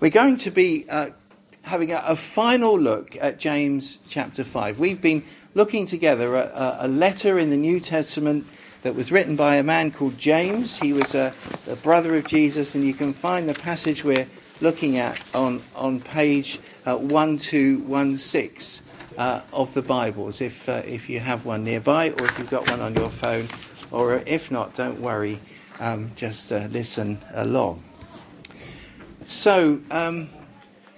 We're going to be uh, having a, a, final look at James chapter 5. We've been looking together at a, a, letter in the New Testament that was written by a man called James. He was a, a brother of Jesus, and you can find the passage we're looking at on, on page uh, 1216 uh, of the Bibles, if, uh, if you have one nearby, or if you've got one on your phone, or if not, don't worry, um, just uh, listen along. So, um,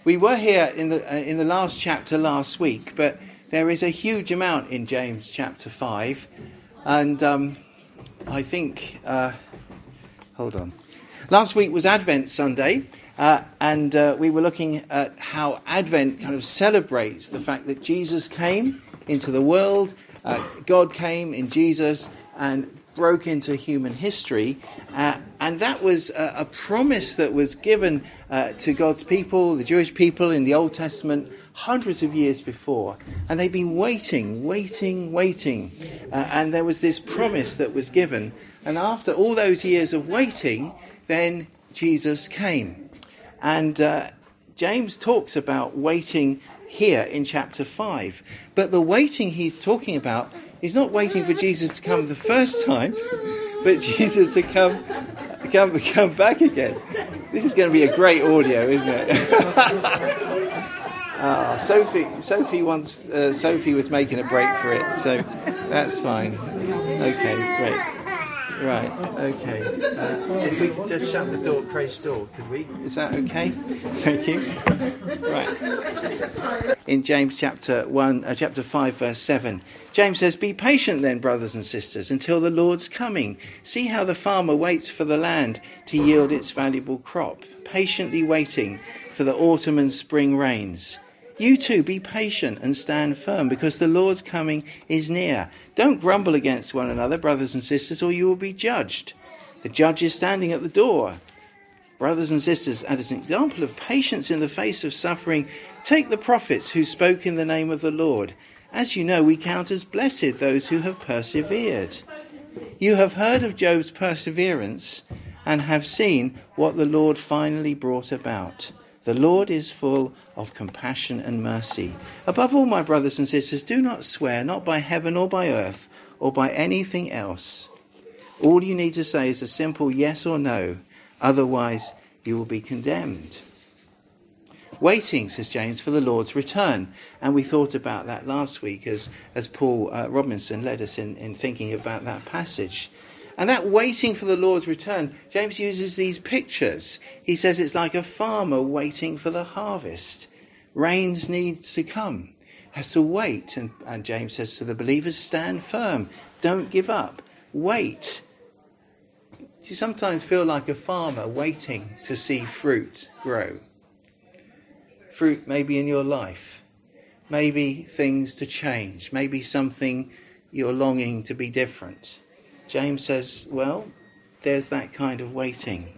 we were here in the, uh, in the last chapter last week, but there is a huge amount in James chapter 5, and um, I think, uh, hold on. Last week was Advent Sunday, uh, and uh, we were looking at how Advent kind of celebrates the fact that Jesus came into the world, uh, God came in Jesus and broke into human history. And that was a, a, promise that was given uh, to God's people, the Jewish people in the Old Testament, hundreds of years before. And they've been waiting, waiting, waiting. Uh, and there was this promise that was given. And after all those years of waiting, then Jesus came. And uh, James talks about waiting here in chapter 5. But the waiting he's talking about is not waiting for Jesus to come the first time, but Jesus to come, come, come back again. This is going to be a great audio, isn't it? ah, Sophie, Sophie uh, Sophie was making a break for it, so that's fine. Okay, great. Right, okay. Uh, if we could just shut the door, crash door, could we? Is that okay? Thank you. Right. In James chapter 1, uh, chapter 5, verse 7, James says, Be patient then, brothers and sisters, until the Lord's coming. See how the farmer waits for the land to yield its valuable crop, patiently waiting for the autumn and spring rains. You too be patient and stand firm because the Lord's coming is near. Don't grumble against one another, brothers and sisters, or you will be judged. The judge is standing at the door. Brothers and sisters, as an example of patience in the face of suffering, take the prophets who spoke in the name of the Lord. As you know, we count as blessed those who have persevered. You have heard of Job's perseverance and have seen what the Lord finally brought about. The Lord is full of compassion and mercy. Above all, my brothers and sisters, do not swear, not by heaven or by earth or by anything else. All you need to say is a simple yes or no, otherwise, you will be condemned. Waiting, says James, for the Lord's return. And we thought about that last week as, as Paul uh, Robinson led us in, in thinking about that passage. And that waiting for the Lord's return, James uses these pictures. He says it's like a farmer waiting for the harvest. Rains need to come, has to wait. And, and James says to the believers, stand firm, don't give up, wait. Do you sometimes feel like a farmer waiting to see fruit grow? Fruit maybe in your life, maybe things to change, maybe something you're longing to be different. James says, well, there's that kind of waiting.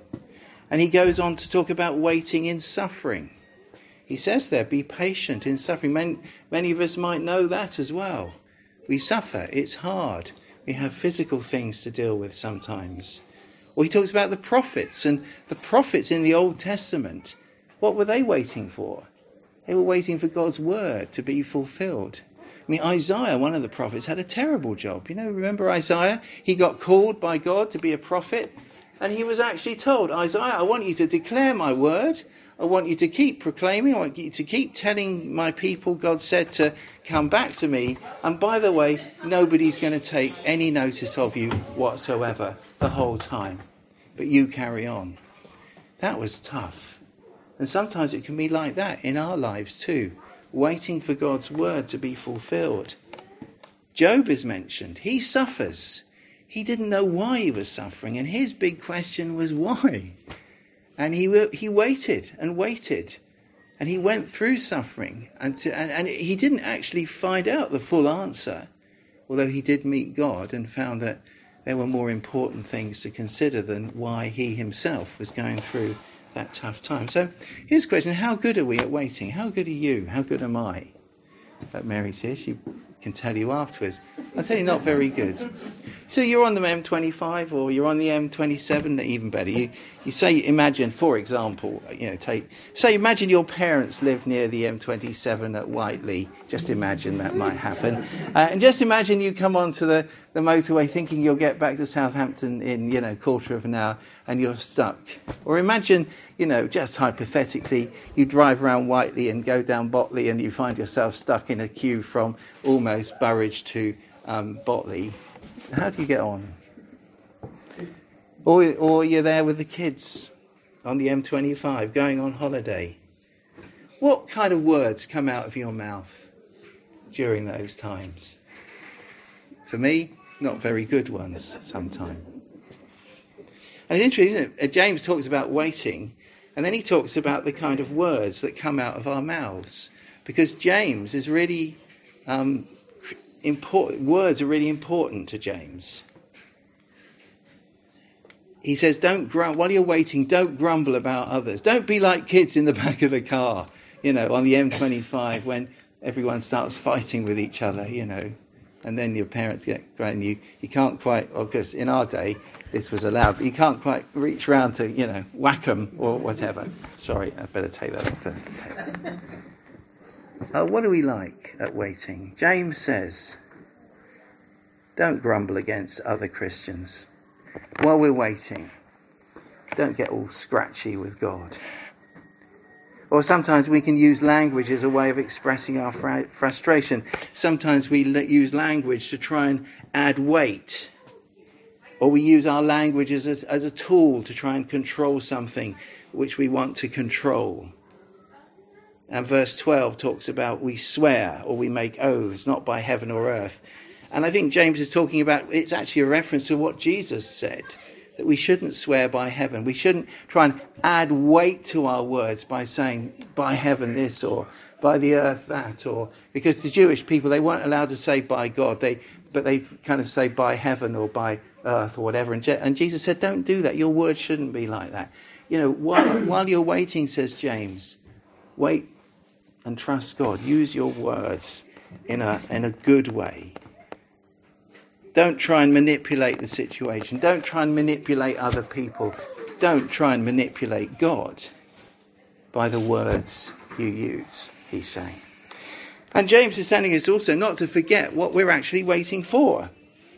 And he goes on to talk about waiting in suffering. He says there, be patient in suffering. Many, many of us might know that as well. We suffer, it's hard. We have physical things to deal with sometimes. Or he talks about the prophets, and the prophets in the Old Testament. What were they waiting for? They were waiting for God's word to be fulfilled. I mean, Isaiah, one of the prophets, had a terrible job. You know, remember Isaiah? He got called by God to be a prophet, and he was actually told, Isaiah, I want you to declare my word. I want you to keep proclaiming. I want you to keep telling my people, God said, to come back to me. And by the way, nobody's going to take any notice of you whatsoever the whole time. But you carry on. That was tough. And sometimes it can be like that in our lives too waiting for God's word to be fulfilled. Job is mentioned. He suffers. He didn't know why he was suffering, and his big question was why. And he, he waited and waited. And he went through suffering, and, to, and, and he didn't actually find out the full answer, although he did meet God and found that there were more important things to consider than why he himself was going through that tough time. So here's the question How good are we at waiting? How good are you? How good am I? But Mary's here. She can tell you afterwards. I tell you, not very good. So you're on the M25 or you're on the M27, even better. You, you say, imagine, for example, you know, take, say, imagine your parents live near the M27 at Whiteley. Just imagine that might happen. Uh, and just imagine you come onto the, the motorway thinking you'll get back to Southampton in, you know, quarter of an hour and you're stuck. Or imagine, you know, just hypothetically, you drive around Whiteley and go down Botley and you find yourself stuck in a queue from almost Burridge to um, Botley how do you get on? Or, or you're there with the kids on the M25 going on holiday. What kind of words come out of your mouth during those times? For me, not very good ones sometimes. And it's interesting, isn't it? James talks about waiting, and then he talks about the kind of words that come out of our mouths. Because James is really um, important, words are really important to James. He says, don't grumble, while you're waiting, don't grumble about others. Don't be like kids in the back of the car, you know, on the M25 when everyone starts fighting with each other, you know. And then your parents get great, and you, you can't quite, because in our day this was allowed, but you can't quite reach round to, you know, whack them or whatever. Sorry, I better take that off the table. Uh, what are we like at waiting? James says, don't grumble against other Christians. While we're waiting, don't get all scratchy with God. Or sometimes we can use language as a way of expressing our fr- frustration. Sometimes we use language to try and add weight. Or we use our language as a, as a tool to try and control something which we want to control. And verse 12 talks about we swear or we make oaths, not by heaven or earth. And I think James is talking about it's actually a reference to what Jesus said that we shouldn't swear by heaven. We shouldn't try and add weight to our words by saying by heaven this or by the earth that or because the Jewish people they weren't allowed to say by God they but they kind of say by heaven or by earth or whatever and, Je- and Jesus said don't do that your word shouldn't be like that you know while, while you're waiting says James wait and trust God. Use your words in a, in a good way. Don't try and manipulate the situation. Don't try and manipulate other people. Don't try and manipulate God by the words you use, he's saying. And James is telling us also not to forget what we're actually waiting for.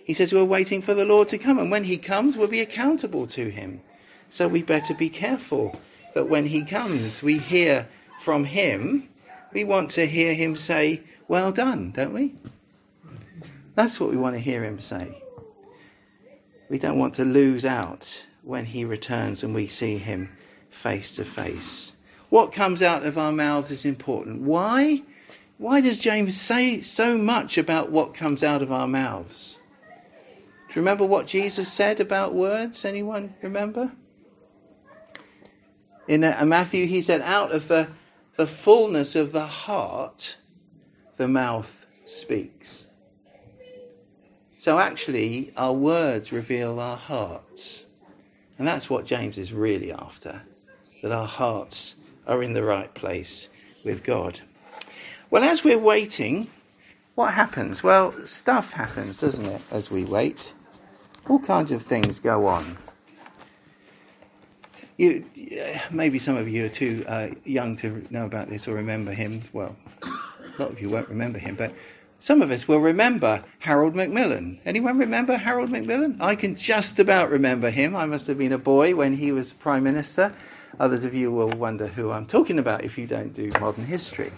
He says we're waiting for the Lord to come, and when he comes, we'll be accountable to him. So we better be careful that when he comes, we hear from him we want to hear him say, Well done, don't we? That's what we want to hear him say. We don't want to lose out when he returns and we see him face to face. What comes out of our mouths is important. Why? Why does James say so much about what comes out of our mouths? Do you remember what Jesus said about words? Anyone remember? In uh, Matthew, he said, Out of the the fullness of the heart, the mouth speaks. So actually, our words reveal our hearts. And that's what James is really after that our hearts are in the right place with God. Well, as we're waiting, what happens? Well, stuff happens, doesn't it, as we wait? All kinds of things go on. You, maybe some of you are too uh, young to know about this or remember him. Well, a lot of you won't remember him, but some of us will remember Harold Macmillan. Anyone remember Harold Macmillan? I can just about remember him. I must have been a boy when he was Prime Minister. Others of you will wonder who I'm talking about if you don't do modern history.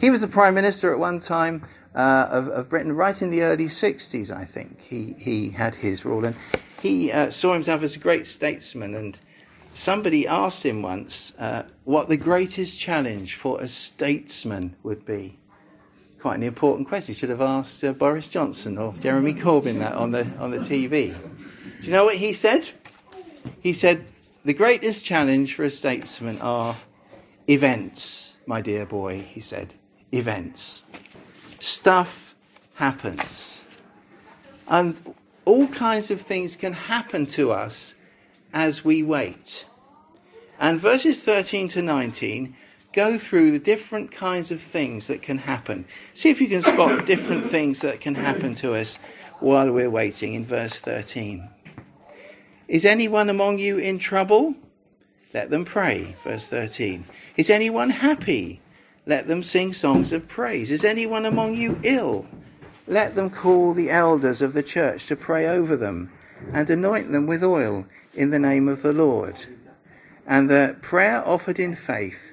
He was the Prime Minister at one time uh, of, of, Britain, right in the early 60s, I think. He, he had his rule, and he uh, saw himself as a great statesman and Somebody asked him once uh, what the greatest challenge for a statesman would be. Quite an important question. You should have asked uh, Boris Johnson or Jeremy Corbyn that on the, on the TV. Do you know what he said? He said, The greatest challenge for a statesman are events, my dear boy, he said. Events. Stuff happens. And all kinds of things can happen to us as we wait. And verses 13 to 19 go through the different kinds of things that can happen. See if you can spot different things that can happen to us while we're waiting in verse 13. Is anyone among you in trouble? Let them pray. Verse 13. Is anyone happy? Let them sing songs of praise. Is anyone among you ill? Let them call the elders of the church to pray over them and anoint them with oil in the name of the Lord. And the prayer offered in faith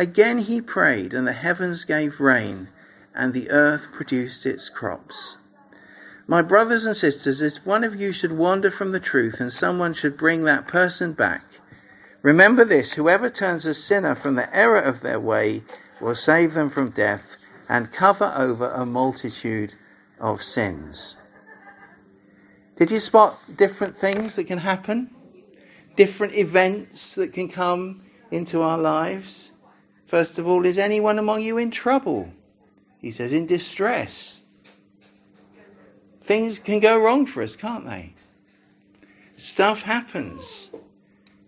Again he prayed, and the heavens gave rain, and the earth produced its crops. My brothers and sisters, if one of you should wander from the truth and someone should bring that person back, remember this whoever turns a sinner from the error of their way will save them from death and cover over a multitude of sins. Did you spot different things that can happen? Different events that can come into our lives? First of all, is anyone among you in trouble? He says, in distress. Things can go wrong for us, can't they? Stuff happens.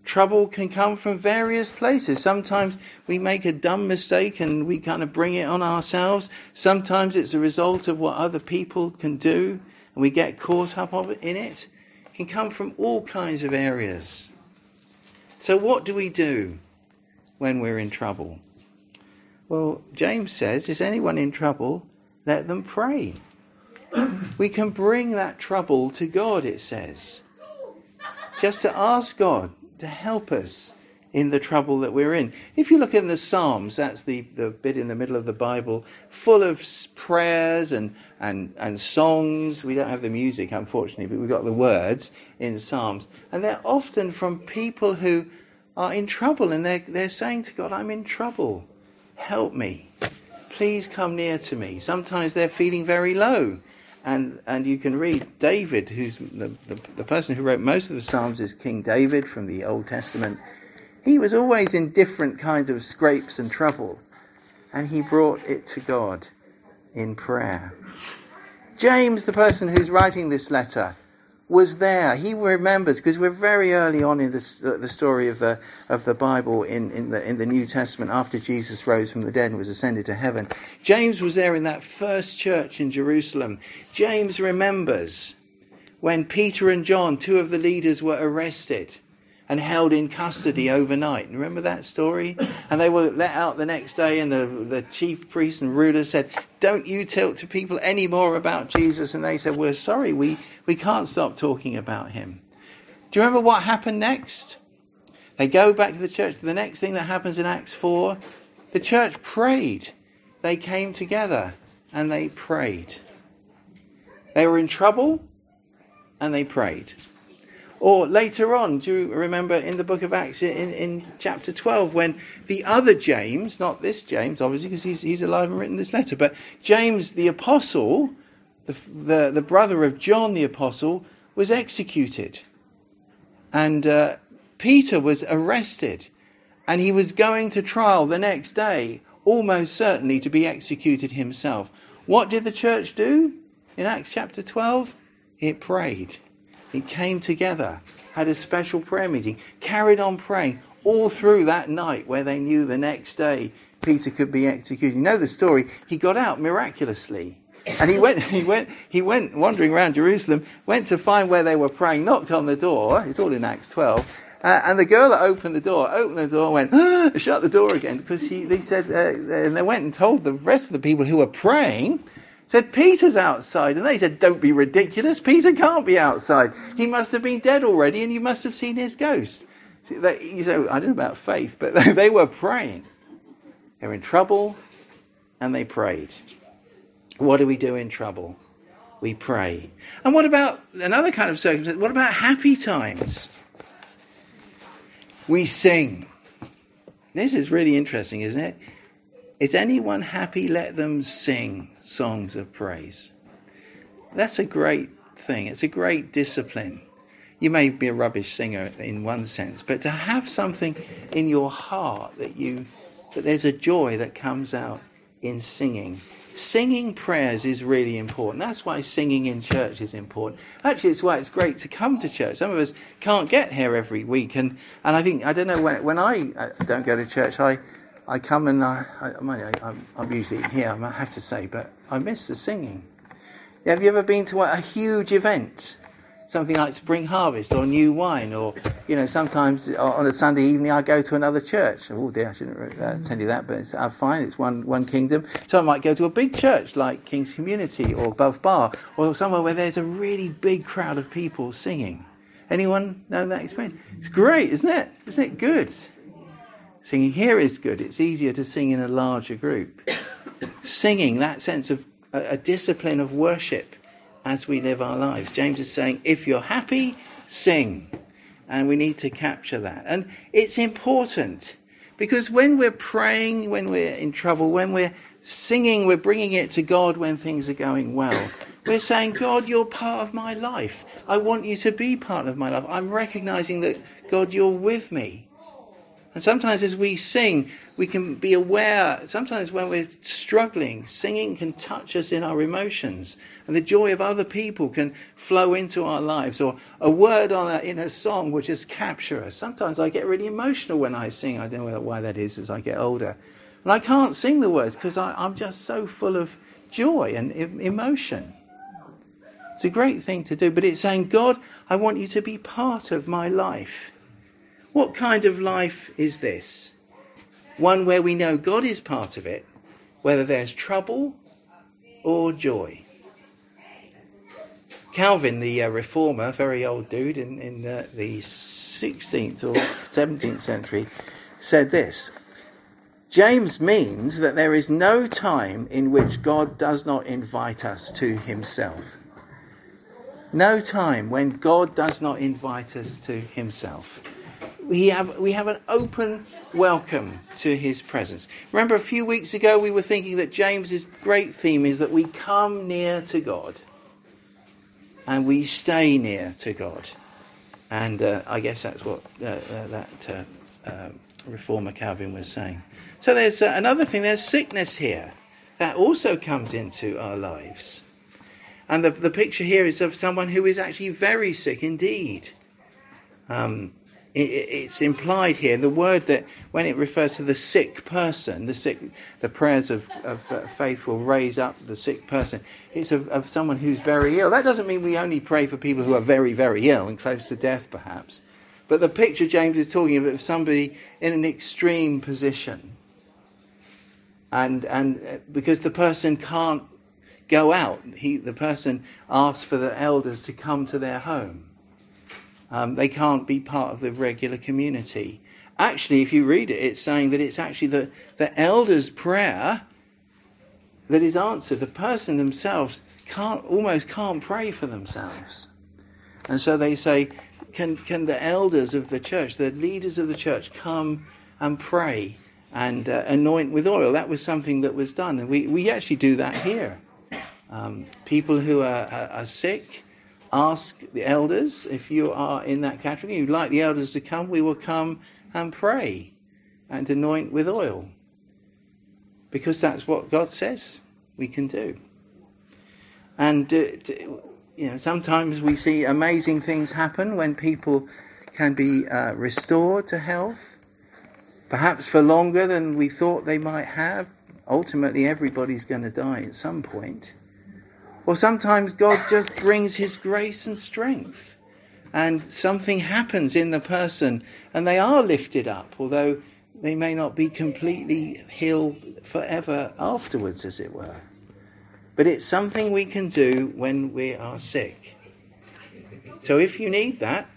Trouble can come from various places. Sometimes we make a dumb mistake and we kind of bring it on ourselves. Sometimes it's a result of what other people can do and we get caught up in it. It can come from all kinds of areas. So, what do we do when we're in trouble? Well, James says, Is anyone in trouble? Let them pray. we can bring that trouble to God, it says. Just to ask God to help us in the trouble that we're in. If you look in the Psalms, that's the, the bit in the middle of the Bible, full of prayers and, and, and songs. We don't have the music, unfortunately, but we've got the words in the Psalms. And they're often from people who are in trouble and they're, they're saying to God, I'm in trouble. Help me. Please come near to me. Sometimes they're feeling very low and and you can read David, who's the, the, the, person who wrote most of the Psalms is King David from the Old Testament. He was always in different kinds of scrapes and trouble, and he brought it to God in prayer. James, the person who's writing this letter, was there. He remembers because we're very early on in this, uh, the story of the of the Bible in, in the in the New Testament after Jesus rose from the dead and was ascended to heaven. James was there in that first church in Jerusalem. James remembers when Peter and John, two of the leaders, were arrested and held in custody overnight. Remember that story? And they were let out the next day, and the, the chief priests and rulers said, Don't you tell to people any more about Jesus. And they said, We're sorry, we, we can't stop talking about him. Do you remember what happened next? They go back to the church. The next thing that happens in Acts 4, the church prayed. They came together and they prayed. They were in trouble and they prayed. Or later on, do you remember in the book of Acts in, in chapter 12 when the other James, not this James, obviously, because he's, he's alive and written this letter, but James the apostle, the, the, the brother of John the apostle, was executed. And uh, Peter was arrested. And he was going to trial the next day, almost certainly to be executed himself. What did the church do in Acts chapter 12? It prayed. It came together, had a special prayer meeting, carried on praying all through that night where they knew the next day Peter could be executed. You know the story. He got out miraculously. And he went, he went, he went wandering around Jerusalem, went to find where they were praying, knocked on the door. It's all in Acts 12. Uh, and the girl that opened the door, opened the door, went, ah, shut the door again, because he, they said, uh, and they went and told the rest of the people who were praying said, Peter's outside. And they said, Don't be ridiculous. Peter can't be outside. He must have been dead already, and you must have seen his ghost. See, they, you know, I don't know about faith, but they were praying. They're in trouble, and they prayed. What do we do in trouble? We pray. And what about another kind of circumstance? What about happy times? We sing. This is really interesting, isn't it? Is anyone happy? Let them sing songs of praise. That's a great thing. It's a great discipline. You may be a rubbish singer in one sense, but to have something in your heart that you that there's a joy that comes out in singing. Singing prayers is really important. That's why singing in church is important. Actually, it's why it's great to come to church. Some of us can't get here every week, and, and I think I don't know when when I don't go to church, I I come and I, I, am usually here. I have to say, but I miss the singing. Have you ever been to a huge event? Something like Spring Harvest or New Wine, or you know, sometimes on a Sunday evening I go to another church. Oh dear, I shouldn't uh, tell you that, but it's uh, fine. It's one one kingdom. So I might go to a big church like King's Community or Above Bar, or somewhere where there's a really big crowd of people singing. Anyone know that experience? It's great, isn't it? Isn't it good? Singing here is good. It's easier to sing in a larger group. Singing, that sense of a, a discipline of worship as we live our lives. James is saying, if you're happy, sing. And we need to capture that. And it's important because when we're praying, when we're in trouble, when we're singing, we're bringing it to God when things are going well. We're saying, God, you're part of my life. I want you to be part of my life. I'm recognizing that, God, you're with me. And sometimes as we sing, we can be aware, sometimes when we're struggling, singing can touch us in our emotions. And the joy of other people can flow into our lives. Or a word on a, in a song will just capture us. Sometimes I get really emotional when I sing. I don't know why that is as I get older. And I can't sing the words because I'm just so full of joy and emotion. It's a great thing to do, but it's saying, God, I want you to be part of my life. What kind of life is this? One where we know God is part of it, whether there's trouble or joy. Calvin, the uh, reformer, very old dude in, in uh, the 16th or 17th century, said this James means that there is no time in which God does not invite us to himself. No time when God does not invite us to himself we have, we have an open welcome to his presence. Remember, a few weeks ago, we were thinking that James's great theme is that we come near to God and we stay near to God. And uh, I guess that's what uh, uh, that uh, uh, reformer Calvin was saying. So there's uh, another thing there's sickness here that also comes into our lives. And the, the picture here is of someone who is actually very sick indeed. Um, it's implied here the word that when it refers to the sick person the sick the prayers of, of uh, faith will raise up the sick person. It's of, of someone who's very ill. That doesn't mean we only pray for people who are very very ill and close to death perhaps. But the picture james is talking of, of somebody in an extreme position. And and uh, because the person can't go out. He the person asks for the elders to come to their home um, they can't be part of the regular community. Actually, if you read it, it's saying that it's actually the, the elder's prayer that is answered. The person themselves can't almost can't pray for themselves. And so they say, can, can the elders of the church, the leaders of the church, come and pray and uh, anoint with oil? That was something that was done. And we, we actually do that here. Um, people who are, are, are sick, ask the elders if you are in that category. You'd like the elders to come, we will come and pray and anoint with oil. Because that's what God says we can do. And, uh, you know, sometimes we see amazing things happen when people can be uh, restored to health, perhaps for longer than we thought they might have. Ultimately, everybody's going to die at some point. Or sometimes God just brings His grace and strength, and something happens in the person, and they are lifted up, although they may not be completely healed forever afterwards, as it were. But it's something we can do when we are sick. So if you need that,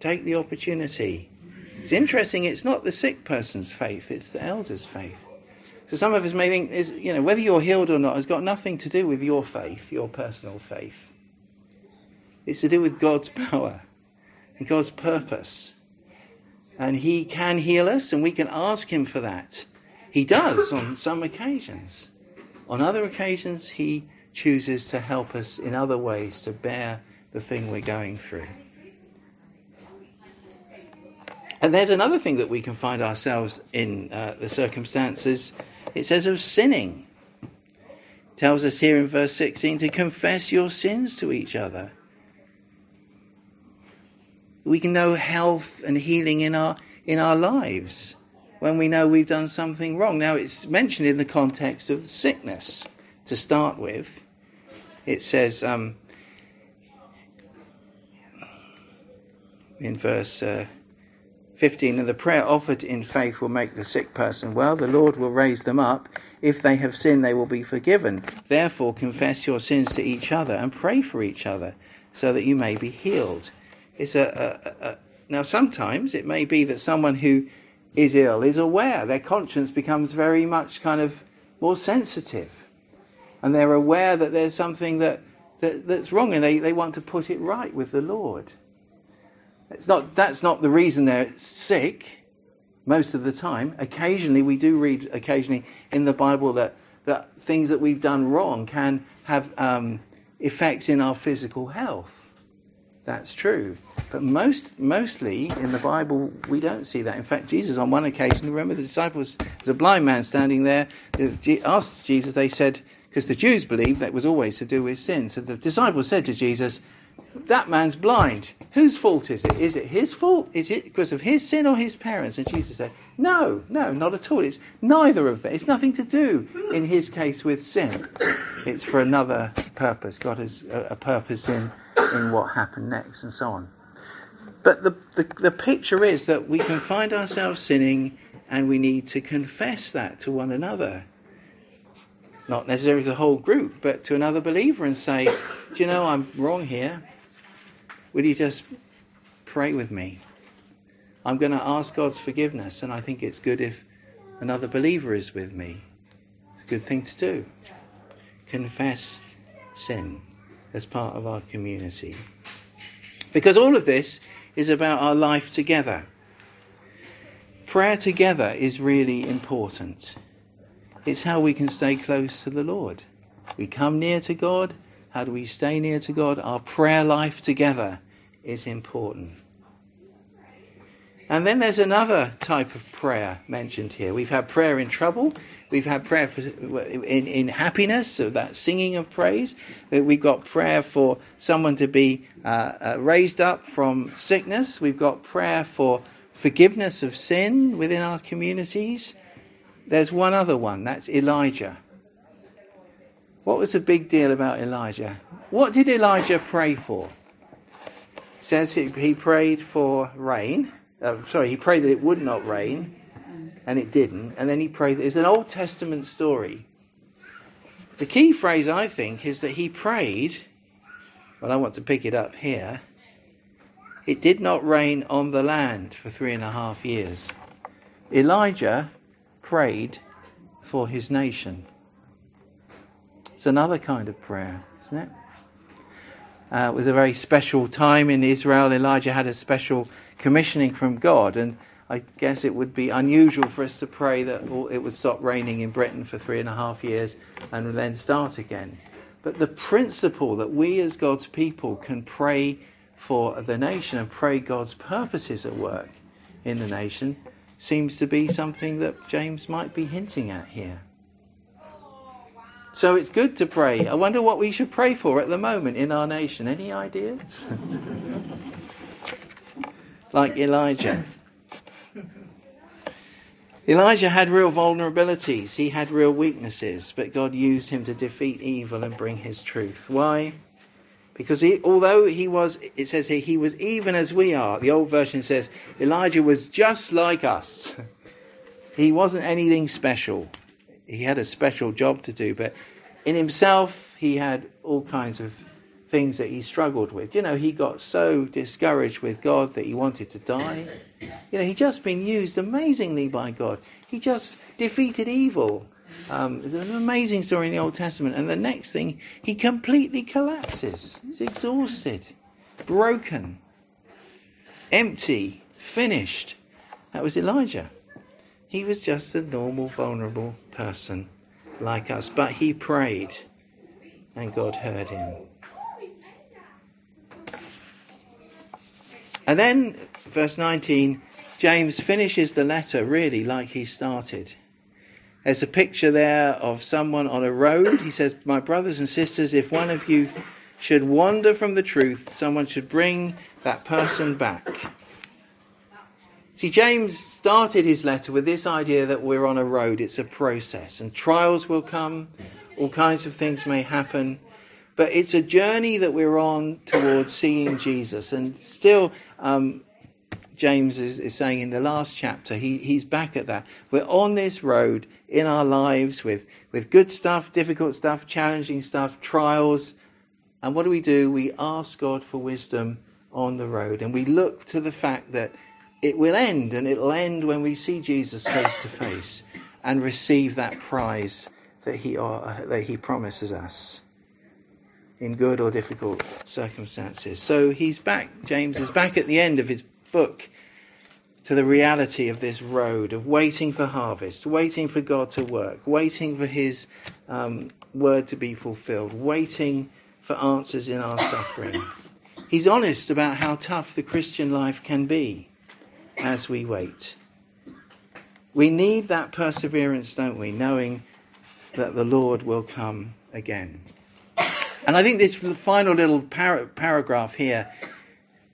take the opportunity. It's interesting, it's not the sick person's faith, it's the elder's faith. So some of us may think, is, you know, whether you're healed or not has got nothing to do with your faith, your personal faith. It's to do with God's power and God's purpose. And He can heal us, and we can ask Him for that. He does on some occasions. On other occasions, he chooses to help us in other ways to bear the thing we're going through. And there's another thing that we can find ourselves in uh, the circumstances. It says of sinning. It tells us here in verse 16 to confess your sins to each other. We can know health and healing in our in our lives when we know we've done something wrong. Now it's mentioned in the context of sickness to start with. It says um, in verse uh, 15, and the prayer offered in faith will make the sick person well. The Lord will raise them up. If they have sinned, they will be forgiven. Therefore, confess your sins to each other and pray for each other so that you may be healed. It's a, a, a now, sometimes it may be that someone who is ill is aware, their conscience becomes very much kind of more sensitive. And they're aware that there's something that, that that's wrong and they, they want to put it right with the Lord. It's not, that's not the reason they're sick most of the time. Occasionally, we do read occasionally in the Bible that, that things that we've done wrong can have um, effects in our physical health. That's true. But most, mostly in the Bible, we don't see that. In fact, Jesus, on one occasion, remember the disciples, there's a blind man standing there, asked Jesus, they said, because the Jews believed that was always to do with sin. So the disciples said to Jesus, that man's blind. Whose fault is it? Is it his fault? Is it because of his sin or his parents? And Jesus said, No, no, not at all. It's neither of them. It's nothing to do, in his case, with sin. It's for another purpose. God has a, purpose in, in what happened next and so on. But the, the, the picture is that we can find ourselves sinning and we need to confess that to one another not necessarily the whole group, but to another believer and say, Do you know I'm wrong here? Will you just pray with me? I'm going to ask God's forgiveness, and I think it's good if another believer is with me. It's a good thing to do. Confess sin as part of our community. Because all of this is about our life together. Prayer together is really important. It's how we can stay close to the Lord. We come near to God. How do we stay near to God? Our prayer life together is important. And then there's another type of prayer mentioned here. We've had prayer in trouble. We've had prayer for, in, in happiness, so that singing of praise. We've got prayer for someone to be uh, uh, raised up from sickness. We've got prayer for forgiveness of sin within our communities. There's one other one, that's Elijah. What was the big deal about Elijah? What did Elijah pray for? Says he prayed for rain. Uh, sorry, he prayed that it would not rain, and it didn't. And then he prayed. It's an Old Testament story. The key phrase, I think, is that he prayed. Well, I want to pick it up here. It did not rain on the land for three and a half years. Elijah prayed for his nation. It's another kind of prayer, isn't it? Uh, was a very special time in Israel. Elijah had a special commissioning from God, and I guess it would be unusual for us to pray that it would stop raining in Britain for three and a half years and then start again. But the principle that we as God's people can pray for the nation and pray God's purposes at work in the nation seems to be something that James might be hinting at here. So it's good to pray. I wonder what we should pray for at the moment in our nation. Any ideas? like Elijah. Elijah had real vulnerabilities, he had real weaknesses, but God used him to defeat evil and bring his truth. Why? Because he, although he was, it says here, he was even as we are. The old version says Elijah was just like us. he wasn't anything special. He had a special job to do, but in himself, he had all kinds of things that he struggled with. You know, he got so discouraged with God that he wanted to die. You know, he just been used amazingly by God. He just defeated evil um, there's an amazing story in the Old Testament, and the next thing, he completely collapses. He's exhausted, broken, empty, finished. That was Elijah. He was just a normal, vulnerable person like us, but he prayed and God heard him. And then, verse 19, James finishes the letter really like he started. There's a picture there of someone on a road. He says, My brothers and sisters, if one of you should wander from the truth, someone should bring that person back. See, James started his letter with this idea that we're on a road, it's a process, and trials will come, all kinds of things may happen, but it's a journey that we're on towards seeing Jesus. And still, um, James is, is, saying in the last chapter, he, he's back at that. We're on this road in our lives with, with good stuff, difficult stuff, challenging stuff, trials. And what do we do? We ask God for wisdom on the road. And we look to the fact that it will end, and it'll end when we see Jesus face to face and receive that prize that he, that he promises us in good or difficult circumstances. So he's back, James is back at the end of his book to the reality of this road of waiting for harvest, waiting for God to work, waiting for his um, word to be fulfilled, waiting for answers in our suffering. He's honest about how tough the Christian life can be as we wait. We need that perseverance, don't we, knowing that the Lord will come again. And I think this final little par- paragraph here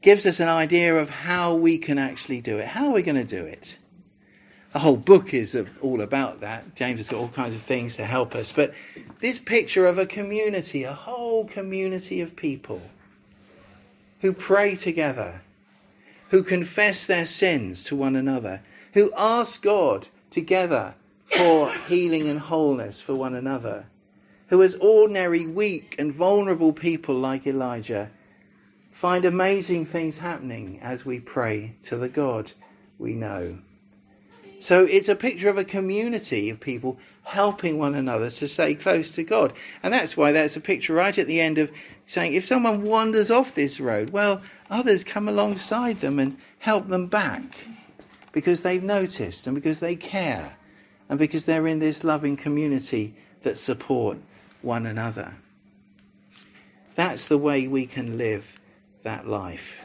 gives us an idea of how we can actually do it. How are we going to do it? The whole book is all about that. James has got all kinds of things to help us. But this picture of a community, a whole community of people who pray together, who confess their sins to one another, who ask God together for healing and wholeness for one another, who, as ordinary, weak, and vulnerable people like Elijah, find amazing things happening as we pray to the God we know. So it's a picture of a community of people helping one another to stay close to God. And that's why there's a picture right at the end of saying if someone wanders off this road, well, others come alongside them and help them back because they've noticed and because they care and because they're in this loving community that support one another. That's the way we can live that life.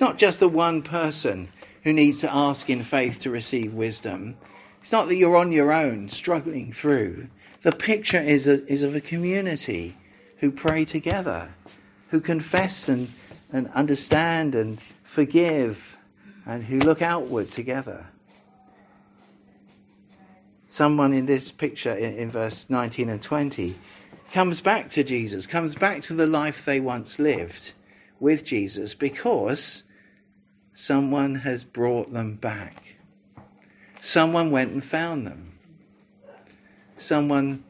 Not just the one person who needs to ask in faith to receive wisdom. It's not that you're on your own struggling through. The picture is, a, is of a community who pray together, who confess and, and understand and forgive, and who look outward together. Someone in this picture in, in verse 19 and 20 comes back to Jesus, comes back to the life they once lived with Jesus because someone has brought them back. Someone went and found them. Someone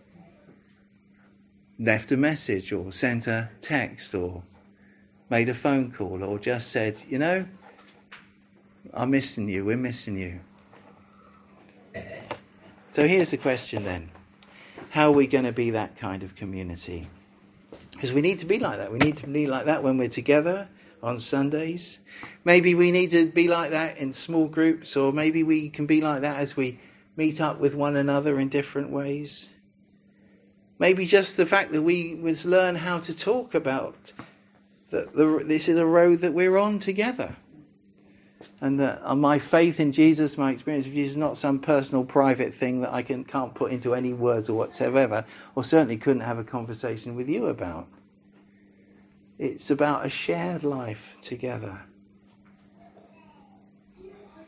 left a message or sent a text or made a phone call or just said, you know, I'm missing you, we're missing you. So here's the question then How are we going to be that kind of community? Because we need to be like that. We need to be like that when we're together on Sundays. Maybe we need to be like that in small groups, or maybe we can be like that as we meet up with one another in different ways. Maybe just the fact that we must learn how to talk about that this is a road that we're on together. And that uh, my faith in Jesus, my experience of Jesus, is not some personal, private thing that I can, can't put into any words or whatsoever, or certainly couldn't have a conversation with you about. It's about a shared life together.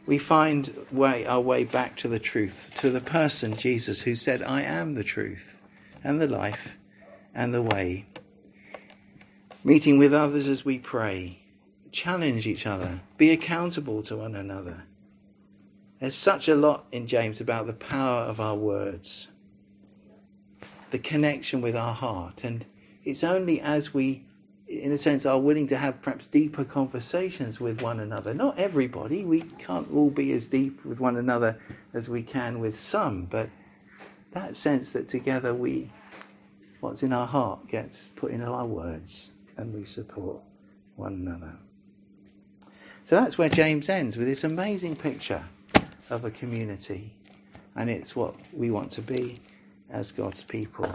We find way, our way back to the truth, to the person, Jesus, who said, I am the truth and the life and the way. Meeting with others as we pray, challenge each other, be accountable to one another. There's such a lot in James about the power of our words, the connection with our heart, and it's only as we in a sense, are willing to have perhaps deeper conversations with one another. Not everybody, we can't all be as deep with one another as we can with some, but that sense that together we, what's in our heart gets put in our words and we support one another. So that's where James ends with this amazing picture of a community. And it's what we want to be as God's people.